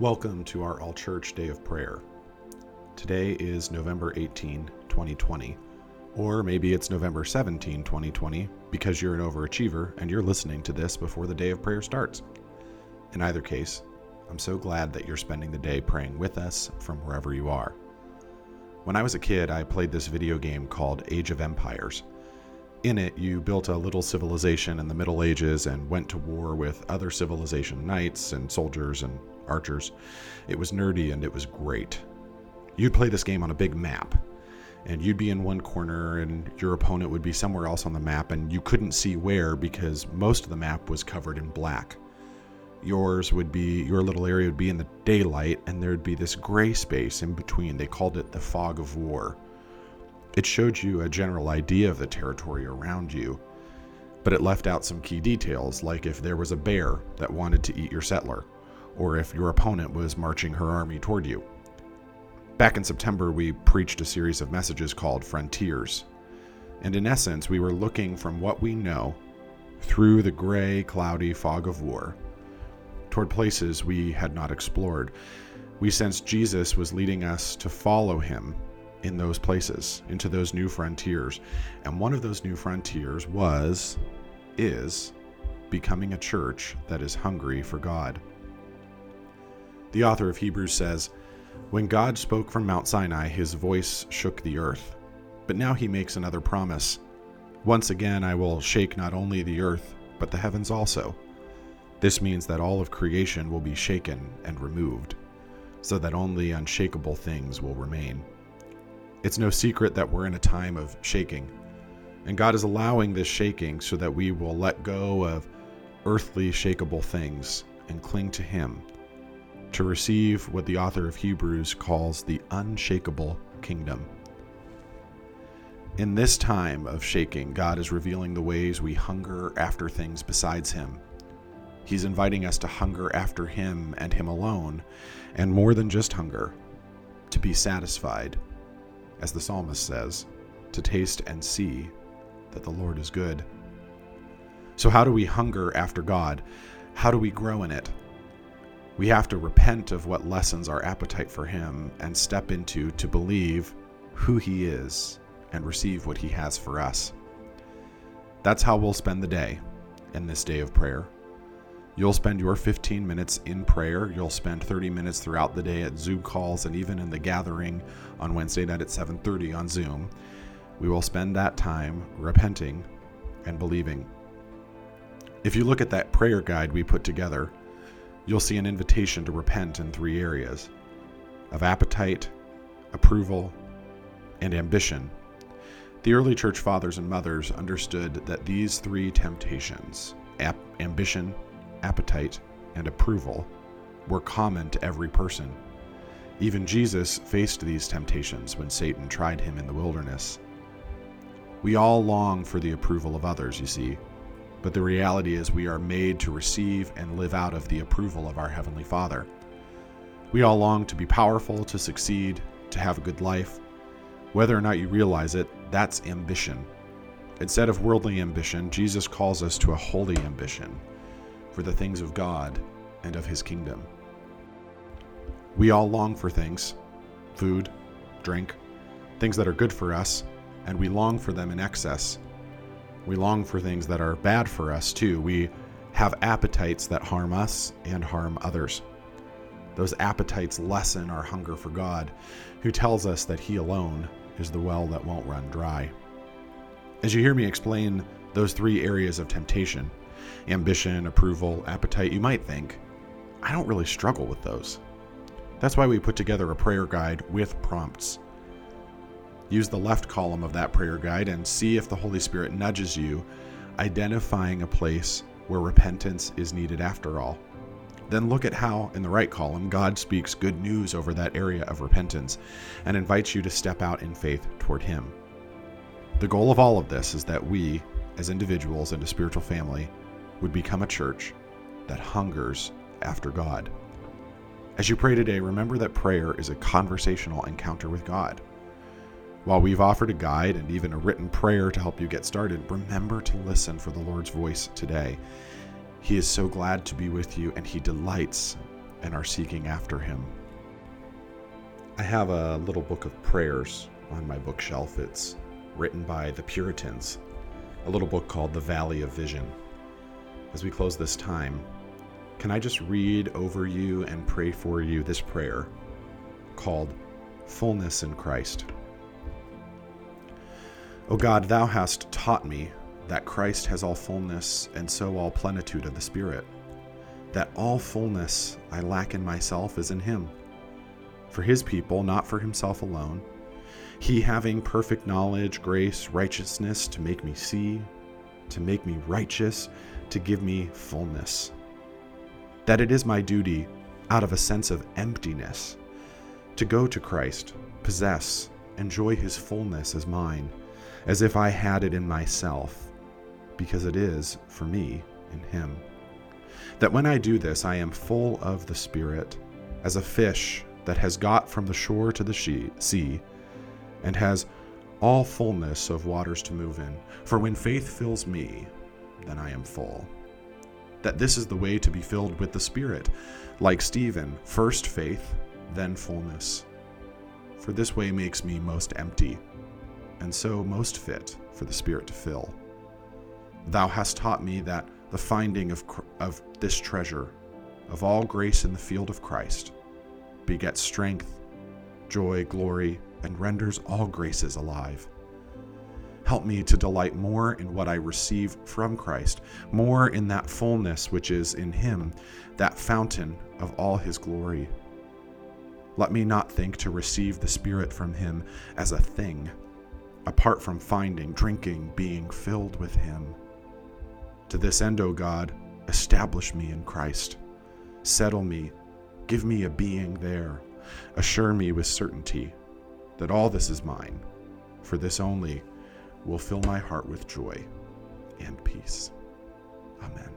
Welcome to our All Church Day of Prayer. Today is November 18, 2020, or maybe it's November 17, 2020, because you're an overachiever and you're listening to this before the day of prayer starts. In either case, I'm so glad that you're spending the day praying with us from wherever you are. When I was a kid, I played this video game called Age of Empires. In it, you built a little civilization in the Middle Ages and went to war with other civilization knights and soldiers and archers. It was nerdy and it was great. You'd play this game on a big map, and you'd be in one corner, and your opponent would be somewhere else on the map, and you couldn't see where because most of the map was covered in black. Yours would be, your little area would be in the daylight, and there'd be this gray space in between. They called it the fog of war. It showed you a general idea of the territory around you, but it left out some key details, like if there was a bear that wanted to eat your settler, or if your opponent was marching her army toward you. Back in September, we preached a series of messages called Frontiers. And in essence, we were looking from what we know through the gray, cloudy fog of war toward places we had not explored. We sensed Jesus was leading us to follow him in those places, into those new frontiers. And one of those new frontiers was, is, becoming a church that is hungry for God. The author of Hebrews says, When God spoke from Mount Sinai, his voice shook the earth. But now he makes another promise. Once again, I will shake not only the earth, but the heavens also. This means that all of creation will be shaken and removed, so that only unshakable things will remain. It's no secret that we're in a time of shaking, and God is allowing this shaking so that we will let go of earthly shakable things and cling to Him to receive what the author of Hebrews calls the unshakable kingdom. In this time of shaking, God is revealing the ways we hunger after things besides Him. He's inviting us to hunger after Him and Him alone, and more than just hunger, to be satisfied as the psalmist says, to taste and see that the Lord is good. So, how do we hunger after God? How do we grow in it? We have to repent of what lessens our appetite for Him and step into to believe who He is and receive what He has for us. That's how we'll spend the day in this day of prayer. You'll spend your 15 minutes in prayer. You'll spend 30 minutes throughout the day at Zoom calls and even in the gathering on Wednesday night at 7:30 on Zoom. We will spend that time repenting and believing. If you look at that prayer guide we put together, you'll see an invitation to repent in three areas of appetite, approval, and ambition. The early church fathers and mothers understood that these three temptations ambition, appetite, and approval were common to every person. Even Jesus faced these temptations when Satan tried him in the wilderness. We all long for the approval of others, you see, but the reality is we are made to receive and live out of the approval of our Heavenly Father. We all long to be powerful, to succeed, to have a good life. Whether or not you realize it, that's ambition. Instead of worldly ambition, Jesus calls us to a holy ambition for the things of God and of His kingdom. We all long for things food, drink, things that are good for us, and we long for them in excess. We long for things that are bad for us too. We have appetites that harm us and harm others. Those appetites lessen our hunger for God, who tells us that He alone is the well that won't run dry. As you hear me explain those three areas of temptation, ambition, approval, appetite, you might think, I don't really struggle with those. That's why we put together a prayer guide with prompts. Use the left column of that prayer guide and see if the Holy Spirit nudges you, identifying a place where repentance is needed after all. Then look at how, in the right column, God speaks good news over that area of repentance and invites you to step out in faith toward Him. The goal of all of this is that we, as individuals and a spiritual family, would become a church that hungers after God. As you pray today, remember that prayer is a conversational encounter with God. While we've offered a guide and even a written prayer to help you get started, remember to listen for the Lord's voice today. He is so glad to be with you and he delights in our seeking after Him. I have a little book of prayers on my bookshelf. It's written by the Puritans, a little book called The Valley of Vision. As we close this time, can I just read over you and pray for you this prayer called Fullness in Christ? O God, thou hast taught me that Christ has all fullness and so all plenitude of the Spirit, that all fullness I lack in myself is in him. For his people, not for himself alone, he having perfect knowledge, grace, righteousness to make me see, to make me righteous, to give me fullness. That it is my duty, out of a sense of emptiness, to go to Christ, possess, enjoy his fullness as mine, as if I had it in myself because it is, for me, in Him. That when I do this, I am full of the Spirit, as a fish that has got from the shore to the sea, and has all fullness of waters to move in. For when faith fills me, then I am full. That this is the way to be filled with the Spirit, like Stephen, first faith, then fullness. For this way makes me most empty, and so most fit for the Spirit to fill. Thou hast taught me that the finding of, of this treasure, of all grace in the field of Christ, begets strength, joy, glory, and renders all graces alive. Help me to delight more in what I receive from Christ, more in that fullness which is in Him, that fountain of all His glory. Let me not think to receive the Spirit from Him as a thing, apart from finding, drinking, being filled with Him. To this end, O God, establish me in Christ. Settle me, give me a being there. Assure me with certainty that all this is mine, for this only will fill my heart with joy and peace. Amen.